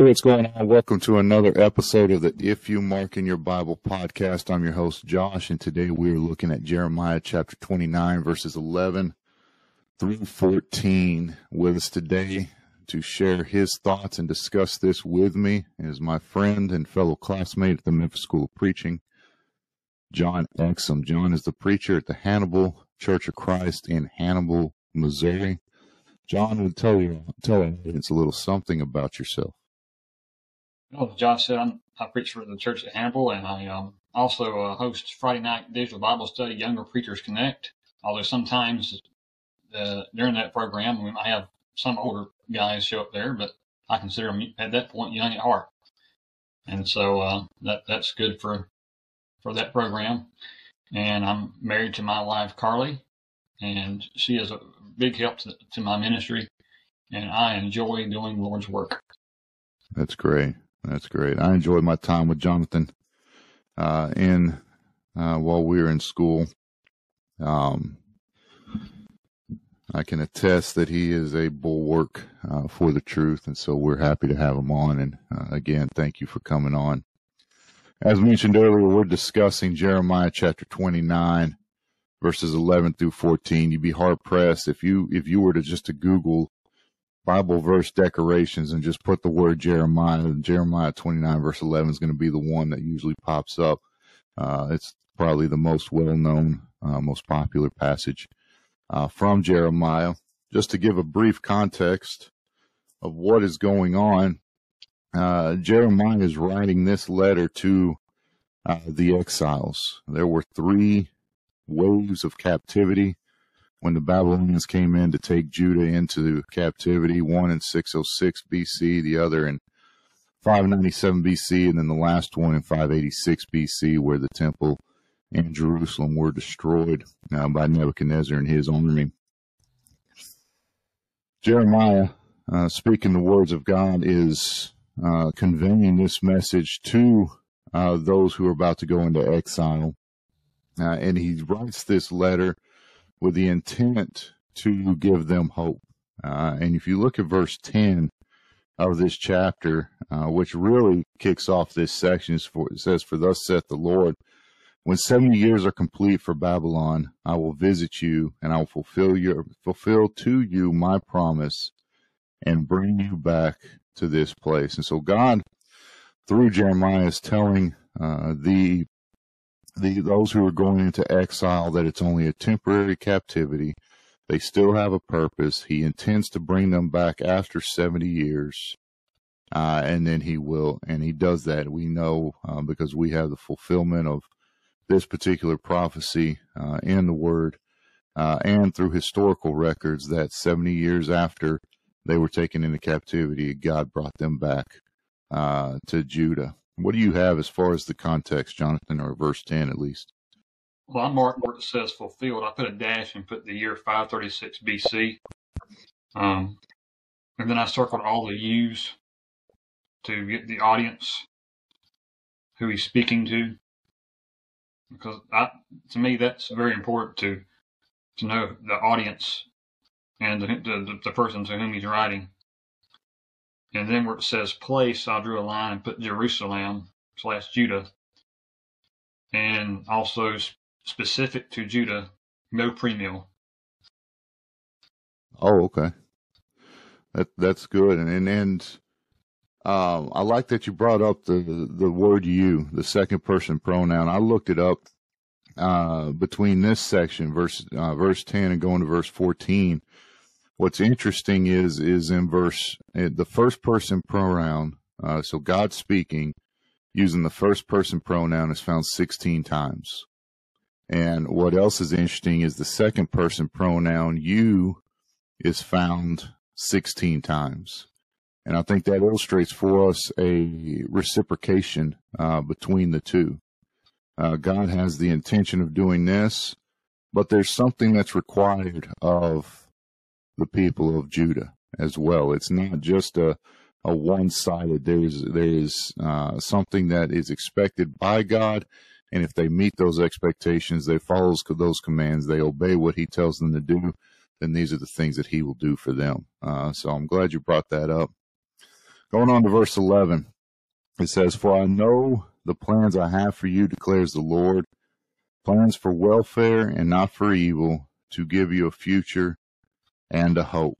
Hey, what's going on? Welcome to another episode of the If You Mark in Your Bible podcast. I'm your host, Josh, and today we're looking at Jeremiah chapter 29, verses 11 through 14. With us today to share his thoughts and discuss this with me is my friend and fellow classmate at the Memphis School of Preaching, John Exum. John is the preacher at the Hannibal Church of Christ in Hannibal, Missouri. John would tell you, tell our a little something about yourself. Well, as Josh said, I'm, I preach for the church at Hannibal, and I um, also uh, host Friday night digital Bible study, Younger Preachers Connect. Although sometimes uh, during that program, we might have some older guys show up there, but I consider them at that point young at heart, and so uh, that that's good for for that program. And I'm married to my wife Carly, and she is a big help to, to my ministry, and I enjoy doing the Lord's work. That's great. That's great. I enjoyed my time with Jonathan uh, in uh, while we were in school. Um, I can attest that he is a bulwark uh, for the truth, and so we're happy to have him on. And uh, again, thank you for coming on. As mentioned earlier, we're discussing Jeremiah chapter 29, verses 11 through 14. You'd be hard pressed if you if you were to just to Google Bible verse decorations and just put the word Jeremiah. Jeremiah 29 verse 11 is going to be the one that usually pops up. Uh, it's probably the most well known, uh, most popular passage uh, from Jeremiah. Just to give a brief context of what is going on, uh, Jeremiah is writing this letter to uh, the exiles. There were three waves of captivity when the Babylonians came in to take Judah into captivity, one in 606 BC, the other in 597 BC, and then the last one in 586 BC, where the temple and Jerusalem were destroyed uh, by Nebuchadnezzar and his army. Jeremiah, uh, speaking the words of God, is uh, conveying this message to uh, those who are about to go into exile. Uh, and he writes this letter with the intent to give them hope. Uh, and if you look at verse 10 of this chapter, uh, which really kicks off this section, for, it says, For thus saith the Lord, when 70 years are complete for Babylon, I will visit you and I will fulfill your, fulfill to you my promise and bring you back to this place. And so God, through Jeremiah, is telling uh, the the those who are going into exile that it's only a temporary captivity. They still have a purpose. He intends to bring them back after 70 years. Uh, and then he will, and he does that. We know uh, because we have the fulfillment of this particular prophecy uh, in the Word uh, and through historical records that 70 years after they were taken into captivity, God brought them back uh, to Judah. What do you have as far as the context, Jonathan, or verse 10 at least? Well, I marked where it says fulfilled. I put a dash and put the year 536 BC. Um, and then I circled all the U's to get the audience who he's speaking to. Because I, to me, that's very important to to know the audience and the, the, the person to whom he's writing. And then where it says place, I drew a line and put Jerusalem slash Judah. And also specific to Judah, no premill. Oh, okay. That that's good. And and, and um, I like that you brought up the the word you, the second person pronoun. I looked it up uh, between this section, verse uh, verse ten, and going to verse fourteen what's interesting is is in verse eh, the first person pronoun. Uh, so God speaking using the first person pronoun is found 16 times. And what else is interesting is the second person pronoun you is found 16 times. And I think that illustrates for us a reciprocation uh, between the two. Uh, God has the intention of doing this, but there's something that's required of the people of Judah as well. It's not just a a one-sided. There is there is uh, something that is expected by God, and if they meet those expectations, they follow those commands, they obey what He tells them to do. Then these are the things that He will do for them. Uh, so I'm glad you brought that up. Going on to verse 11, it says, For I know the plans I have for you, declares the Lord, plans for welfare and not for evil, to give you a future and a hope.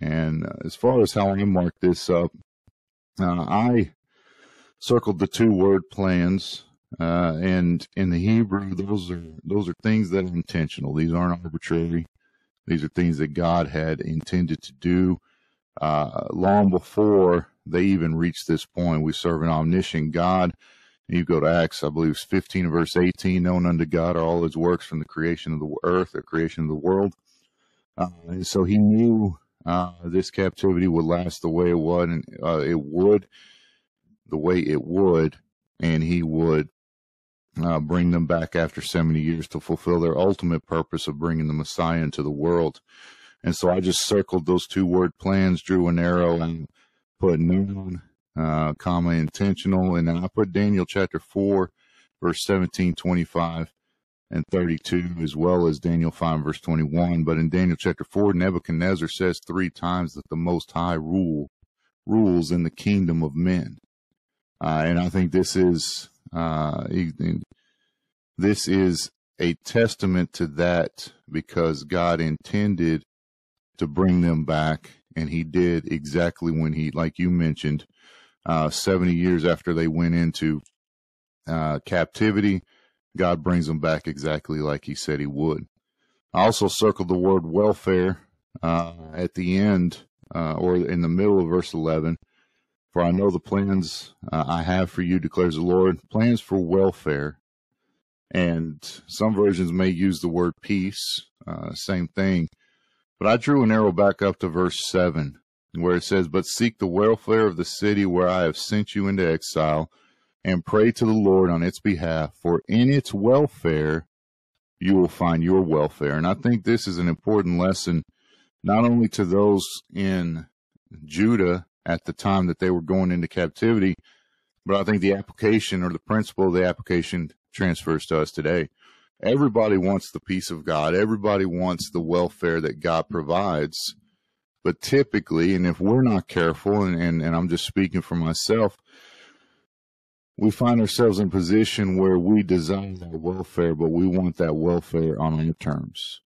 And uh, as far as how I mark this up, uh, I circled the two word plans. Uh, and in the Hebrew, those are those are things that are intentional. These aren't arbitrary. These are things that God had intended to do uh, long before they even reached this point. We serve an omniscient God. You go to Acts, I believe it's 15 verse 18, known unto God are all his works from the creation of the earth, the creation of the world. Uh, and so he knew uh, this captivity would last the way it would, and uh, it would, the way it would, and he would uh, bring them back after 70 years to fulfill their ultimate purpose of bringing the Messiah into the world. And so I just circled those two word plans, drew an arrow, and put known, uh, comma, intentional. And then I put Daniel chapter 4, verse 17, 25, and 32, as well as Daniel 5, verse 21. But in Daniel chapter 4, Nebuchadnezzar says three times that the Most High rule rules in the kingdom of men. Uh, and I think this is uh, this is a testament to that because God intended to bring them back, and He did exactly when He, like you mentioned, uh, 70 years after they went into uh, captivity, God brings them back exactly like He said He would. I also circled the word welfare uh, at the end uh, or in the middle of verse 11 for I know the plans uh, I have for you, declares the Lord, plans for welfare. And some versions may use the word peace, uh, same thing. But I drew an arrow back up to verse 7, where it says, But seek the welfare of the city where I have sent you into exile, and pray to the Lord on its behalf, for in its welfare you will find your welfare. And I think this is an important lesson, not only to those in Judah at the time that they were going into captivity. But I think the application or the principle of the application transfers to us today. Everybody wants the peace of God. Everybody wants the welfare that God provides. But typically, and if we're not careful, and, and, and I'm just speaking for myself, we find ourselves in a position where we desire that welfare, but we want that welfare on our terms.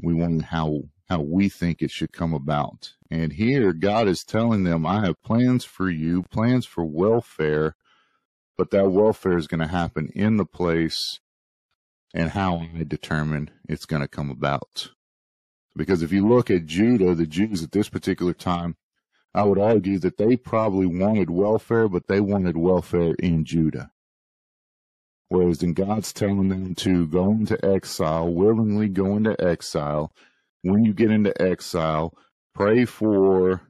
We want how how we think it should come about. And here God is telling them, I have plans for you, plans for welfare, but that welfare is going to happen in the place and how I determine it's going to come about. Because if you look at Judah, the Jews at this particular time, I would argue that they probably wanted welfare, but they wanted welfare in Judah. Whereas then God's telling them to go into exile, willingly go into exile, when you get into exile, pray for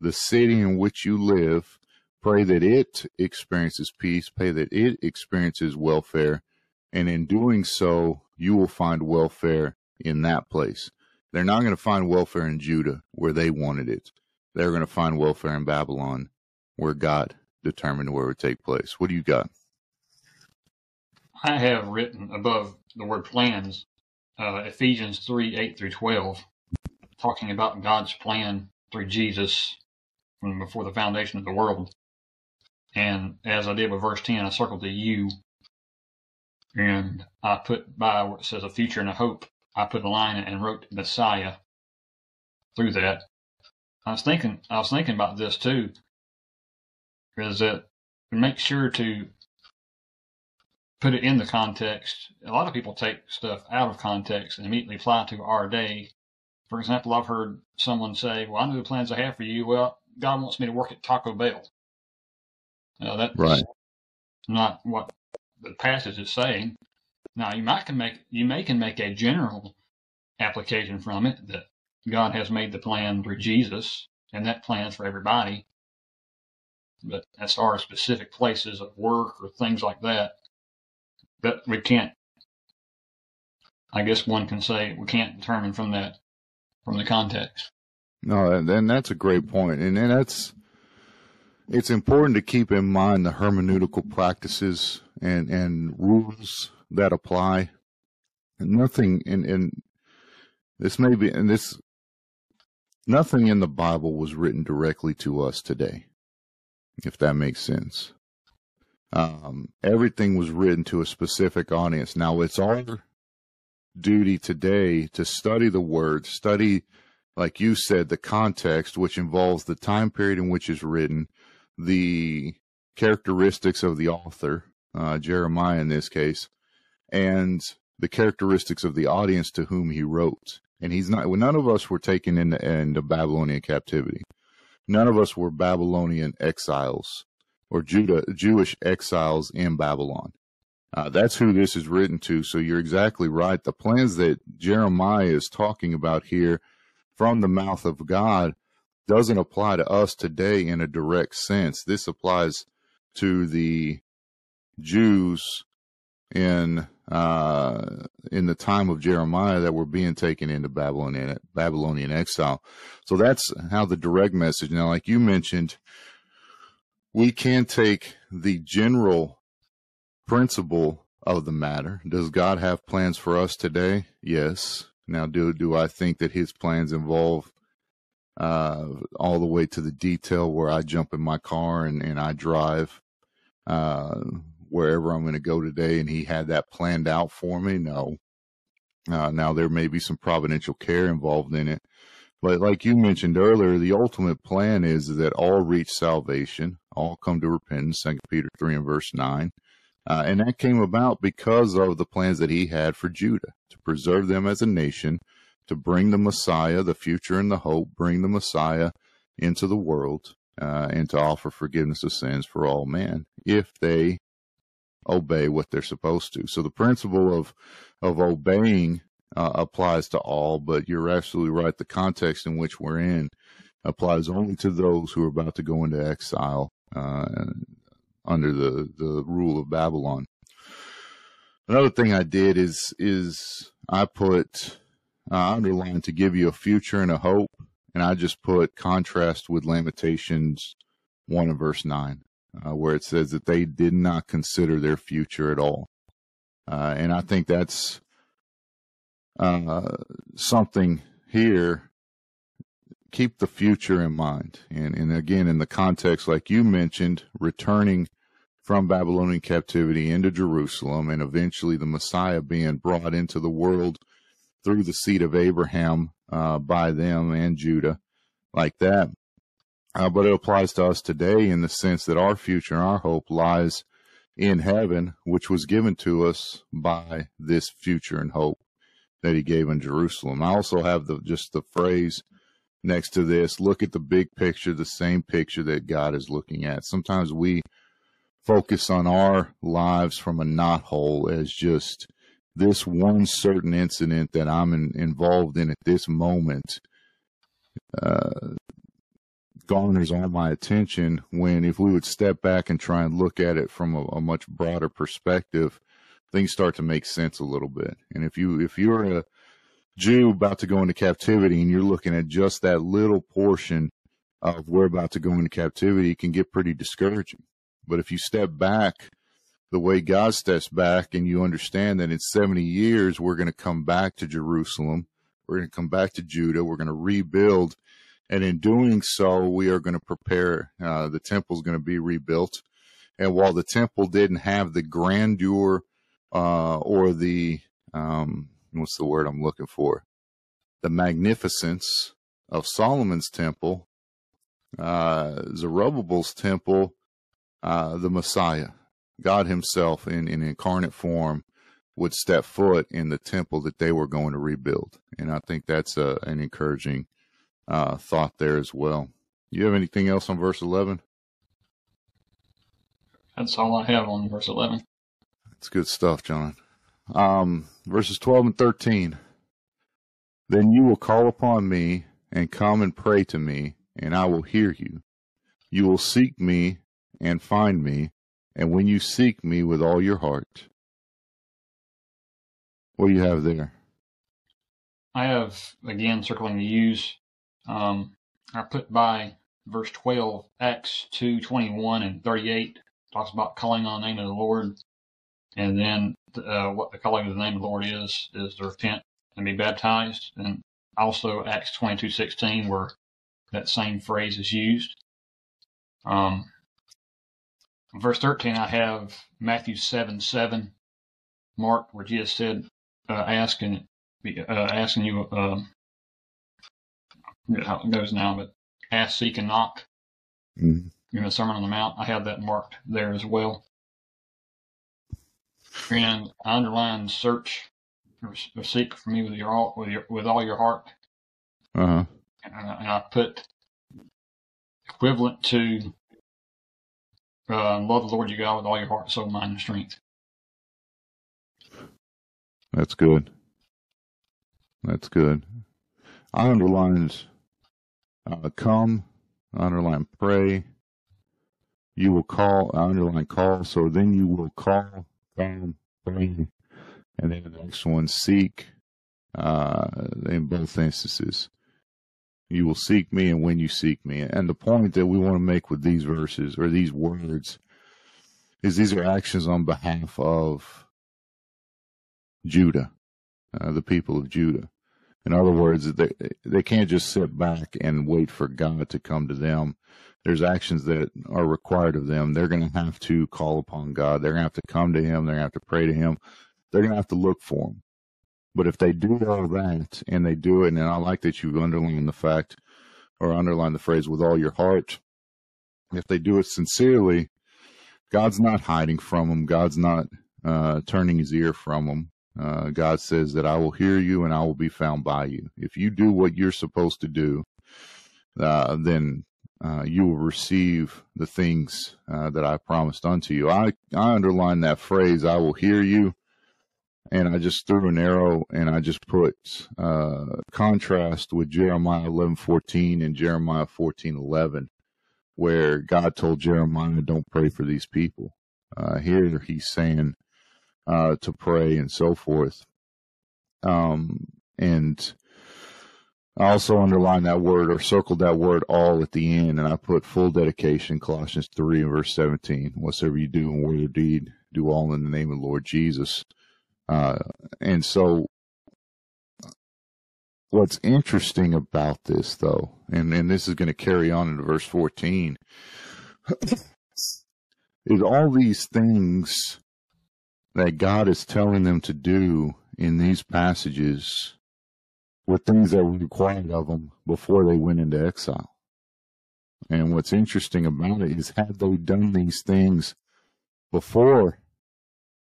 the city in which you live. Pray that it experiences peace. Pray that it experiences welfare. And in doing so, you will find welfare in that place. They're not going to find welfare in Judah where they wanted it. They're going to find welfare in Babylon where God determined where it would take place. What do you got? I have written above the word plans uh, Ephesians 3 8 through 12, talking about God's plan through Jesus from before the foundation of the world. And as I did with verse 10, I circled the U and I put by it says a future and a hope. I put a line and wrote Messiah through that. I was thinking, I was thinking about this too, is that make sure to put it in the context. A lot of people take stuff out of context and immediately apply to our day. For example, I've heard someone say, "Well, I know the plans I have for you. Well, God wants me to work at Taco Bell." Now that's right. not what the passage is saying. Now you might can make you may can make a general application from it that God has made the plan through Jesus, and that plan's for everybody. But as far as specific places of work or things like that, but we can't. I guess one can say we can't determine from that from the context. No, and that's a great point, and, and that's it's important to keep in mind the hermeneutical practices and and rules that apply. And nothing in in this may be and this nothing in the Bible was written directly to us today. if that makes sense. Um, everything was written to a specific audience. Now it's our duty today to study the word, study, like you said, the context, which involves the time period in which it's written, the characteristics of the author, uh, Jeremiah in this case, and the characteristics of the audience to whom he wrote. And he's not, well, none of us were taken into, into Babylonian captivity. None of us were Babylonian exiles or Judah, Jewish exiles in Babylon. Uh, that's who this is written to. So you're exactly right. The plans that Jeremiah is talking about here from the mouth of God doesn't apply to us today in a direct sense. This applies to the Jews in uh, in the time of Jeremiah that were being taken into Babylonian Babylonian exile. So that's how the direct message. Now, like you mentioned, we can take the general principle of the matter. Does God have plans for us today? Yes. Now, do do I think that His plans involve uh, all the way to the detail where I jump in my car and, and I drive uh, wherever I'm going to go today, and He had that planned out for me? No. Uh, now there may be some providential care involved in it, but like you mentioned earlier, the ultimate plan is that all reach salvation, all come to repentance. Second Peter three and verse nine. Uh, and that came about because of the plans that he had for Judah to preserve them as a nation, to bring the Messiah, the future and the hope, bring the Messiah into the world, uh, and to offer forgiveness of sins for all men if they obey what they're supposed to. So the principle of of obeying uh, applies to all, but you're absolutely right. The context in which we're in applies only to those who are about to go into exile uh, under the, the rule of Babylon. Another thing I did is is I put uh, underlined to give you a future and a hope, and I just put contrast with Lamentations one and verse nine, uh, where it says that they did not consider their future at all, uh, and I think that's uh, something here. Keep the future in mind, and and again in the context like you mentioned, returning from Babylonian captivity into Jerusalem and eventually the Messiah being brought into the world through the seed of Abraham uh, by them and Judah, like that. Uh, but it applies to us today in the sense that our future and our hope lies in heaven, which was given to us by this future and hope that he gave in Jerusalem. I also have the just the phrase next to this look at the big picture, the same picture that God is looking at. Sometimes we focus on our lives from a knothole as just this one certain incident that I'm in, involved in at this moment uh, garners all my attention. When if we would step back and try and look at it from a, a much broader perspective, things start to make sense a little bit. And if you if you're a Jew about to go into captivity and you're looking at just that little portion of we're about to go into captivity, it can get pretty discouraging. But if you step back the way God steps back and you understand that in 70 years, we're going to come back to Jerusalem. We're going to come back to Judah. We're going to rebuild. And in doing so, we are going to prepare. Uh, the temple is going to be rebuilt. And while the temple didn't have the grandeur uh, or the, um, what's the word I'm looking for? The magnificence of Solomon's temple, uh, Zerubbabel's temple uh, the Messiah, God Himself in, in incarnate form, would step foot in the temple that they were going to rebuild. And I think that's a, an encouraging uh, thought there as well. You have anything else on verse 11? That's all I have on verse 11. That's good stuff, John. Um, verses 12 and 13. Then you will call upon me and come and pray to me, and I will hear you. You will seek me and find me, and when you seek me with all your heart. What do you have there? I have, again, circling the use. Um, I put by verse 12, Acts 2 21 and 38 talks about calling on the name of the Lord. And then uh, what the calling of the name of the Lord is, is to repent and be baptized. And also Acts 22 16, where that same phrase is used. Um, verse 13, I have Matthew 7 7 Mark, where Jesus said, uh, asking, uh, asking you, uh, how it goes now, but ask, seek, and knock. Mm-hmm. In the Sermon on the Mount, I have that marked there as well. And I underline search or, or seek for me with your all with your with all your heart. Uh-huh. And, and I put equivalent to uh, love the Lord your God with all your heart, soul, mind, and strength. That's good. That's good. I underlined uh, come, underline pray. You will call, underline call, so then you will call, come, pray. And then the next one, seek, uh, in both instances. You will seek me and when you seek me. And the point that we want to make with these verses or these words is these are actions on behalf of Judah, uh, the people of Judah. In other words, they, they can't just sit back and wait for God to come to them. There's actions that are required of them. They're going to have to call upon God. They're going to have to come to Him. They're going to have to pray to Him. They're going to have to look for Him. But if they do all that and they do it, and I like that you underline the fact or underline the phrase with all your heart, if they do it sincerely, God's not hiding from them. God's not uh, turning his ear from them. Uh, God says that I will hear you and I will be found by you. If you do what you're supposed to do, uh, then uh, you will receive the things uh, that I promised unto you. I, I underline that phrase, I will hear you and I just threw an arrow and I just put uh, contrast with Jeremiah eleven fourteen and Jeremiah fourteen eleven, where God told Jeremiah, "Don't pray for these people." Here He's saying uh, to pray and so forth. Um, and I also underlined that word or circled that word all at the end, and I put full dedication, Colossians 3 and verse 17. Whatsoever you do in word or deed, do all in the name of the Lord Jesus. Uh, and so what's interesting about this though, and, and this is going to carry on into verse 14, is all these things that God is telling them to do in these passages were things that were required of them before they went into exile. And what's interesting about it is had they done these things before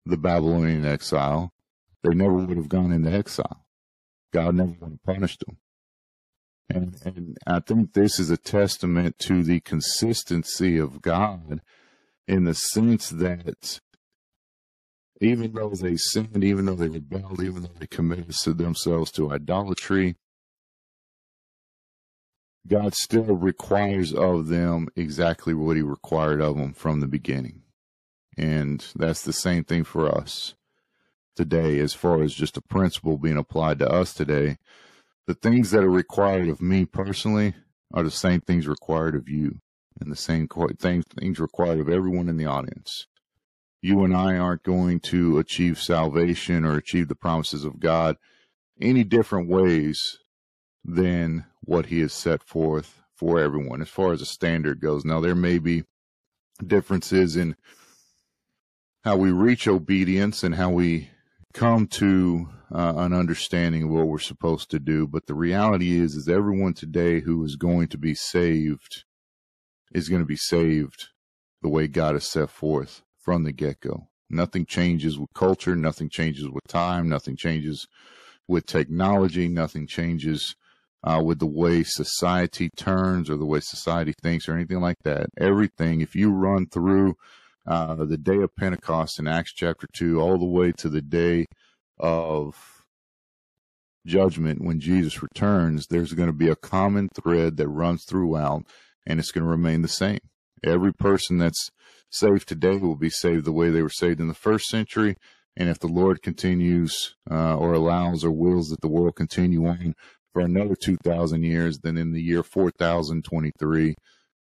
the Babylonian exile, they never would have gone into exile. God never would have punished them. And, and I think this is a testament to the consistency of God in the sense that even though they sinned, even though they rebelled, even though they committed themselves to idolatry, God still requires of them exactly what he required of them from the beginning. And that's the same thing for us today, as far as just a principle being applied to us today. The things that are required of me personally are the same things required of you, and the same things required of everyone in the audience. You and I aren't going to achieve salvation or achieve the promises of God any different ways than what He has set forth for everyone as far as a standard goes. Now, there may be differences in how we reach obedience and how we come to uh, an understanding of what we're supposed to do. But the reality is, is everyone today who is going to be saved is going to be saved the way God has set forth from the get go. Nothing changes with culture. Nothing changes with time. Nothing changes with technology. Nothing changes uh, with the way society turns or the way society thinks or anything like that. Everything, if you run through uh, the day of Pentecost in Acts chapter 2 all the way to the day of judgment when Jesus returns, there's going to be a common thread that runs throughout and it's going to remain the same. Every person that's saved today will be saved the way they were saved in the first century. And if the Lord continues uh, or allows or wills that the world continue on for another 2,000 years, then in the year 4023,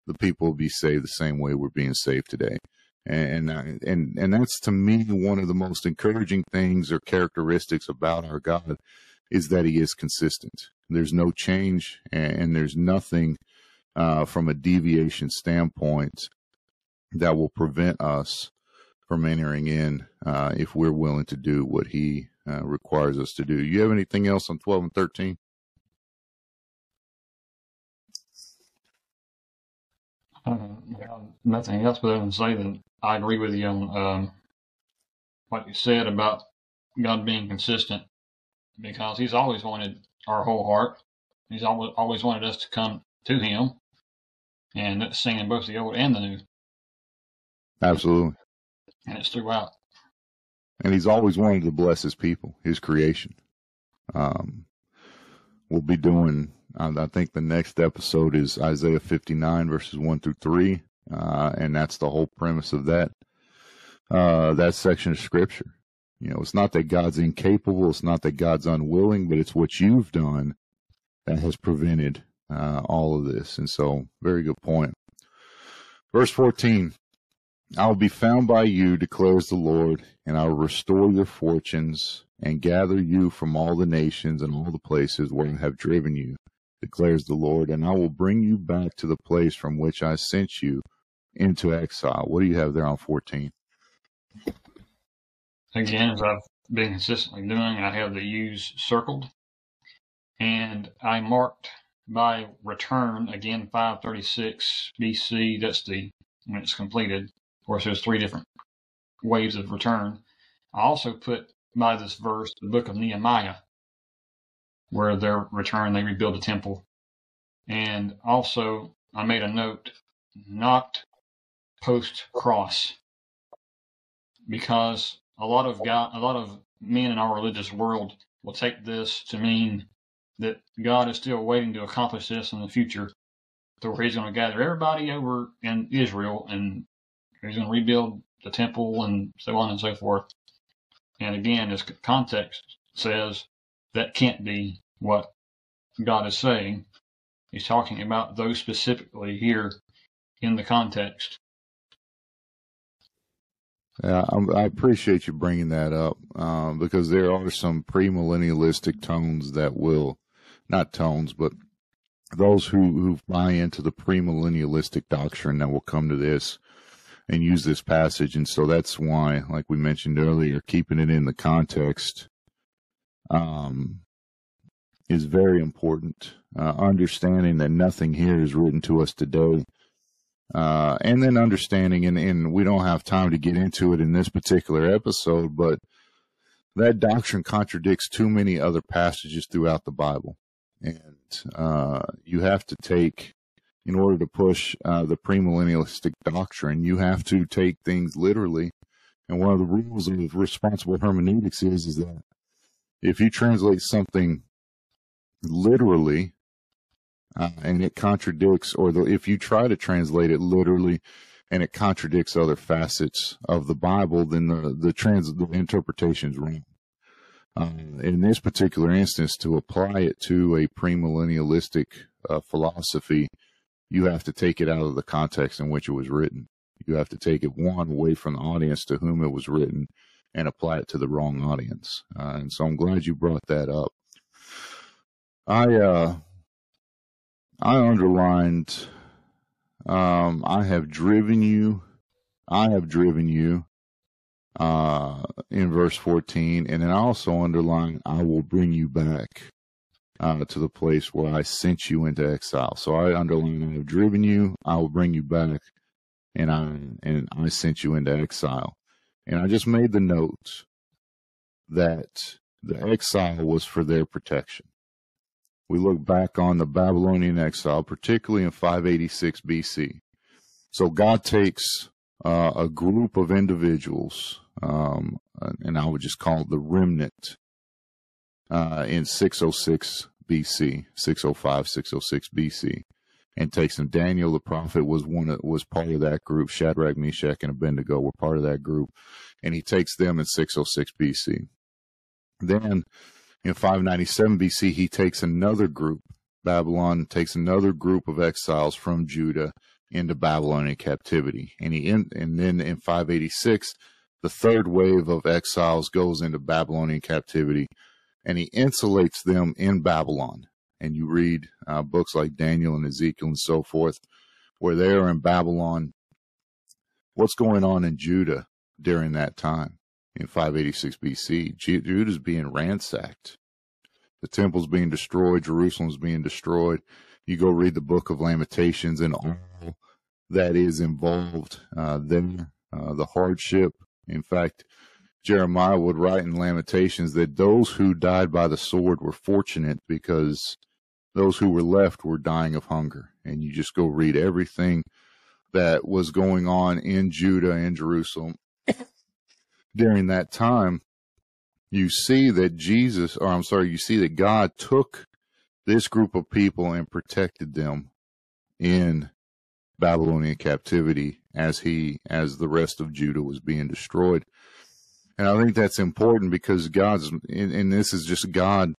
the people will be saved the same way we're being saved today and and and that's to me one of the most encouraging things or characteristics about our God is that He is consistent. There's no change, and there's nothing uh, from a deviation standpoint that will prevent us from entering in uh, if we're willing to do what He uh, requires us to do. You have anything else on 12 and 13? Uh, nothing else but to say that I agree with you on um, what you said about God being consistent because He's always wanted our whole heart. He's always always wanted us to come to Him, and that's singing both the old and the new. Absolutely. And it's throughout. And He's always wanted to bless His people, His creation. Um, we'll be doing. I think the next episode is Isaiah 59 verses 1 through 3, uh, and that's the whole premise of that uh, that section of scripture. You know, it's not that God's incapable, it's not that God's unwilling, but it's what you've done that has prevented uh, all of this. And so, very good point. Verse 14 I will be found by you, declares the Lord, and I will restore your fortunes and gather you from all the nations and all the places where I have driven you, declares the Lord, and I will bring you back to the place from which I sent you into exile. What do you have there on 14? Again, as I've been consistently doing, I have the U's circled. And I marked by return, again, 536 BC. That's the when it's completed. Course, there's three different waves of return. I also put by this verse the book of Nehemiah, where their return, they rebuild a temple. And also, I made a note, not post cross, because a lot of God, a lot of men in our religious world will take this to mean that God is still waiting to accomplish this in the future, to where He's going to gather everybody over in Israel and He's going to rebuild the temple and so on and so forth. And again, this context says that can't be what God is saying. He's talking about those specifically here in the context. Yeah, I appreciate you bringing that up um, because there are some premillennialistic tones that will, not tones, but those who, who buy into the premillennialistic doctrine that will come to this and use this passage. And so that's why, like we mentioned earlier, keeping it in the context um, is very important. Uh, understanding that nothing here is written to us today uh, and then understanding, and, and we don't have time to get into it in this particular episode, but that doctrine contradicts too many other passages throughout the Bible. And uh, you have to take, in order to push uh, the premillennialistic doctrine, you have to take things literally. And one of the rules of responsible hermeneutics is, is that if you translate something literally, uh, and it contradicts, or the, if you try to translate it literally, and it contradicts other facets of the Bible, then the the trans the interpretation is wrong. Uh, in this particular instance, to apply it to a premillennialistic uh, philosophy, you have to take it out of the context in which it was written. You have to take it one away from the audience to whom it was written, and apply it to the wrong audience. Uh, and so I'm glad you brought that up. I uh, I underlined, um, I have driven you, I have driven you, uh, in verse 14. And then I also underlined, I will bring you back, uh, to the place where I sent you into exile. So I underlined, I have driven you, I will bring you back, and I, and I sent you into exile. And I just made the note that the exile was for their protection we look back on the Babylonian exile, particularly in 586 BC. So God takes uh, a group of individuals, um, and I would just call it the remnant, uh, in 606 BC, 605, 606 BC, and takes them. Daniel the prophet was one of, was part of that group. Shadrach, Meshach, and Abednego were part of that group, and he takes them in 606 BC. Then in 597 BC, he takes another group. Babylon takes another group of exiles from Judah into Babylonian captivity. And he in, and then in 586, the third wave of exiles goes into Babylonian captivity and he insulates them in Babylon. And you read uh, books like Daniel and Ezekiel and so forth, where they are in Babylon what's going on in Judah during that time in 586 BC? Judah's being ransacked. The temple's being destroyed. Jerusalem's being destroyed. You go read the book of Lamentations and all that is involved uh, there, uh, the hardship. In fact, Jeremiah would write in Lamentations that those who died by the sword were fortunate because those who were left were dying of hunger. And you just go read everything that was going on in Judah and Jerusalem during that time. You see that Jesus, or I'm sorry, you see that God took this group of people and protected them in Babylonian captivity as he, as the rest of Judah was being destroyed. And I think that's important because God's, and, and this is just God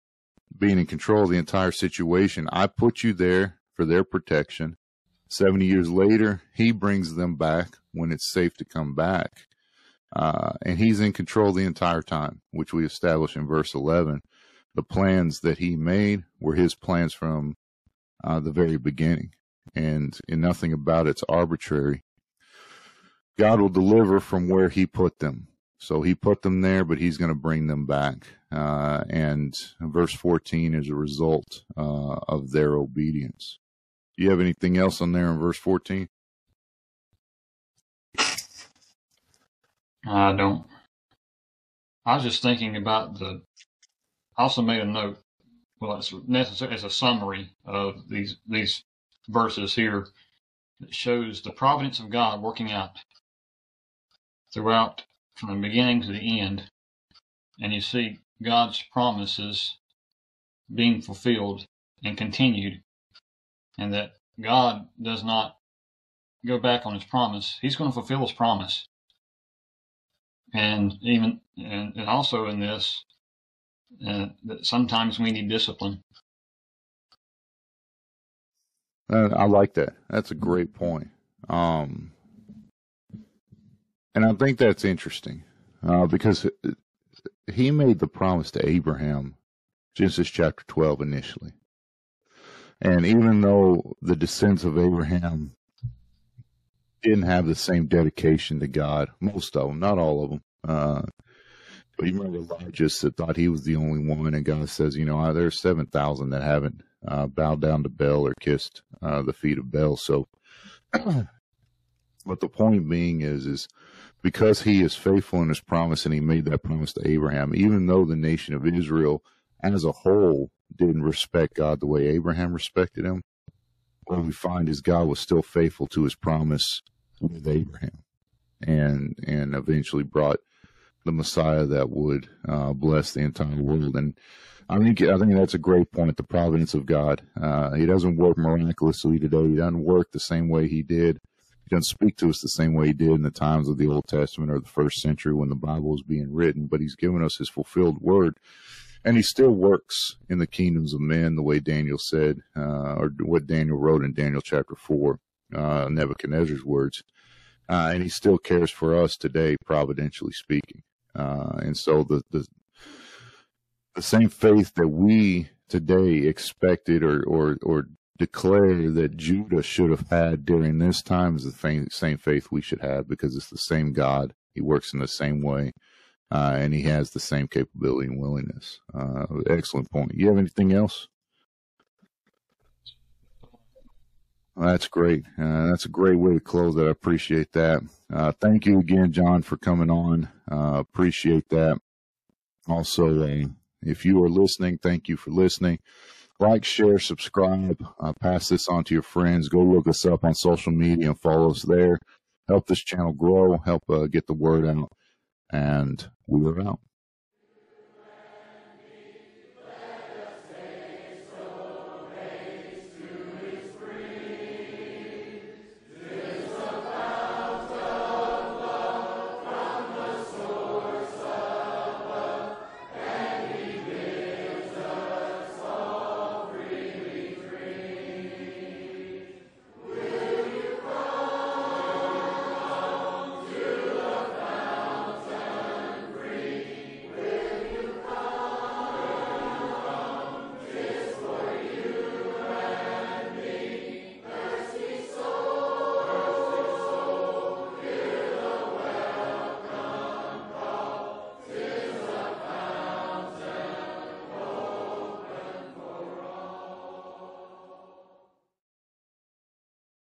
being in control of the entire situation. I put you there for their protection. 70 years later, he brings them back when it's safe to come back. Uh, and he's in control the entire time, which we establish in verse 11. The plans that he made were his plans from uh, the very beginning, and, and nothing about it's arbitrary. God will deliver from where he put them. So he put them there, but he's going to bring them back. Uh, and verse 14 is a result uh, of their obedience. Do you have anything else on there in verse 14? I don't. I was just thinking about the. I also made a note. Well, it's necessary as a summary of these these verses here that shows the providence of God working out throughout from the beginning to the end, and you see God's promises being fulfilled and continued, and that God does not go back on his promise. He's going to fulfill his promise. And even, and, and also in this, uh, that sometimes we need discipline. Uh, I like that. That's a great point. Um, and I think that's interesting uh, because he made the promise to Abraham, Genesis chapter 12 initially. And even though the descendants of Abraham didn't have the same dedication to God, most of them, not all of them, uh, but you remember Elijah that thought he was the only one, and God says, you know, there's 7,000 that haven't uh, bowed down to Baal or kissed uh, the feet of Baal. So, but the point being is, is because he is faithful in his promise and he made that promise to Abraham, even though the nation of Israel as a whole didn't respect God the way Abraham respected him, what we find is God was still faithful to his promise with Abraham and and eventually brought the Messiah that would uh, bless the entire world. And I think I think that's a great point. The providence of God. Uh, he doesn't work miraculously today. He doesn't work the same way he did he doesn't speak to us the same way he did in the times of the Old Testament or the first century when the Bible was being written, but he's given us his fulfilled word. And he still works in the kingdoms of men the way Daniel said, uh, or what Daniel wrote in Daniel chapter 4, uh, Nebuchadnezzar's words. Uh, and he still cares for us today, providentially speaking. Uh, and so the, the, the same faith that we today expected or, or, or declare that Judah should have had during this time is the same faith we should have because it's the same God. He works in the same way, uh, and he has the same capability and willingness. Uh, excellent point. You have anything else? that's great. Uh, that's a great way to close it. I appreciate that. Uh, thank you again, John, for coming on. Uh, appreciate that. Also, uh, if you are listening, thank you for listening like, share, subscribe, uh, pass this on to your friends. Go look us up on social media and follow us there. Help this channel grow, help uh, get the word out, and we are out.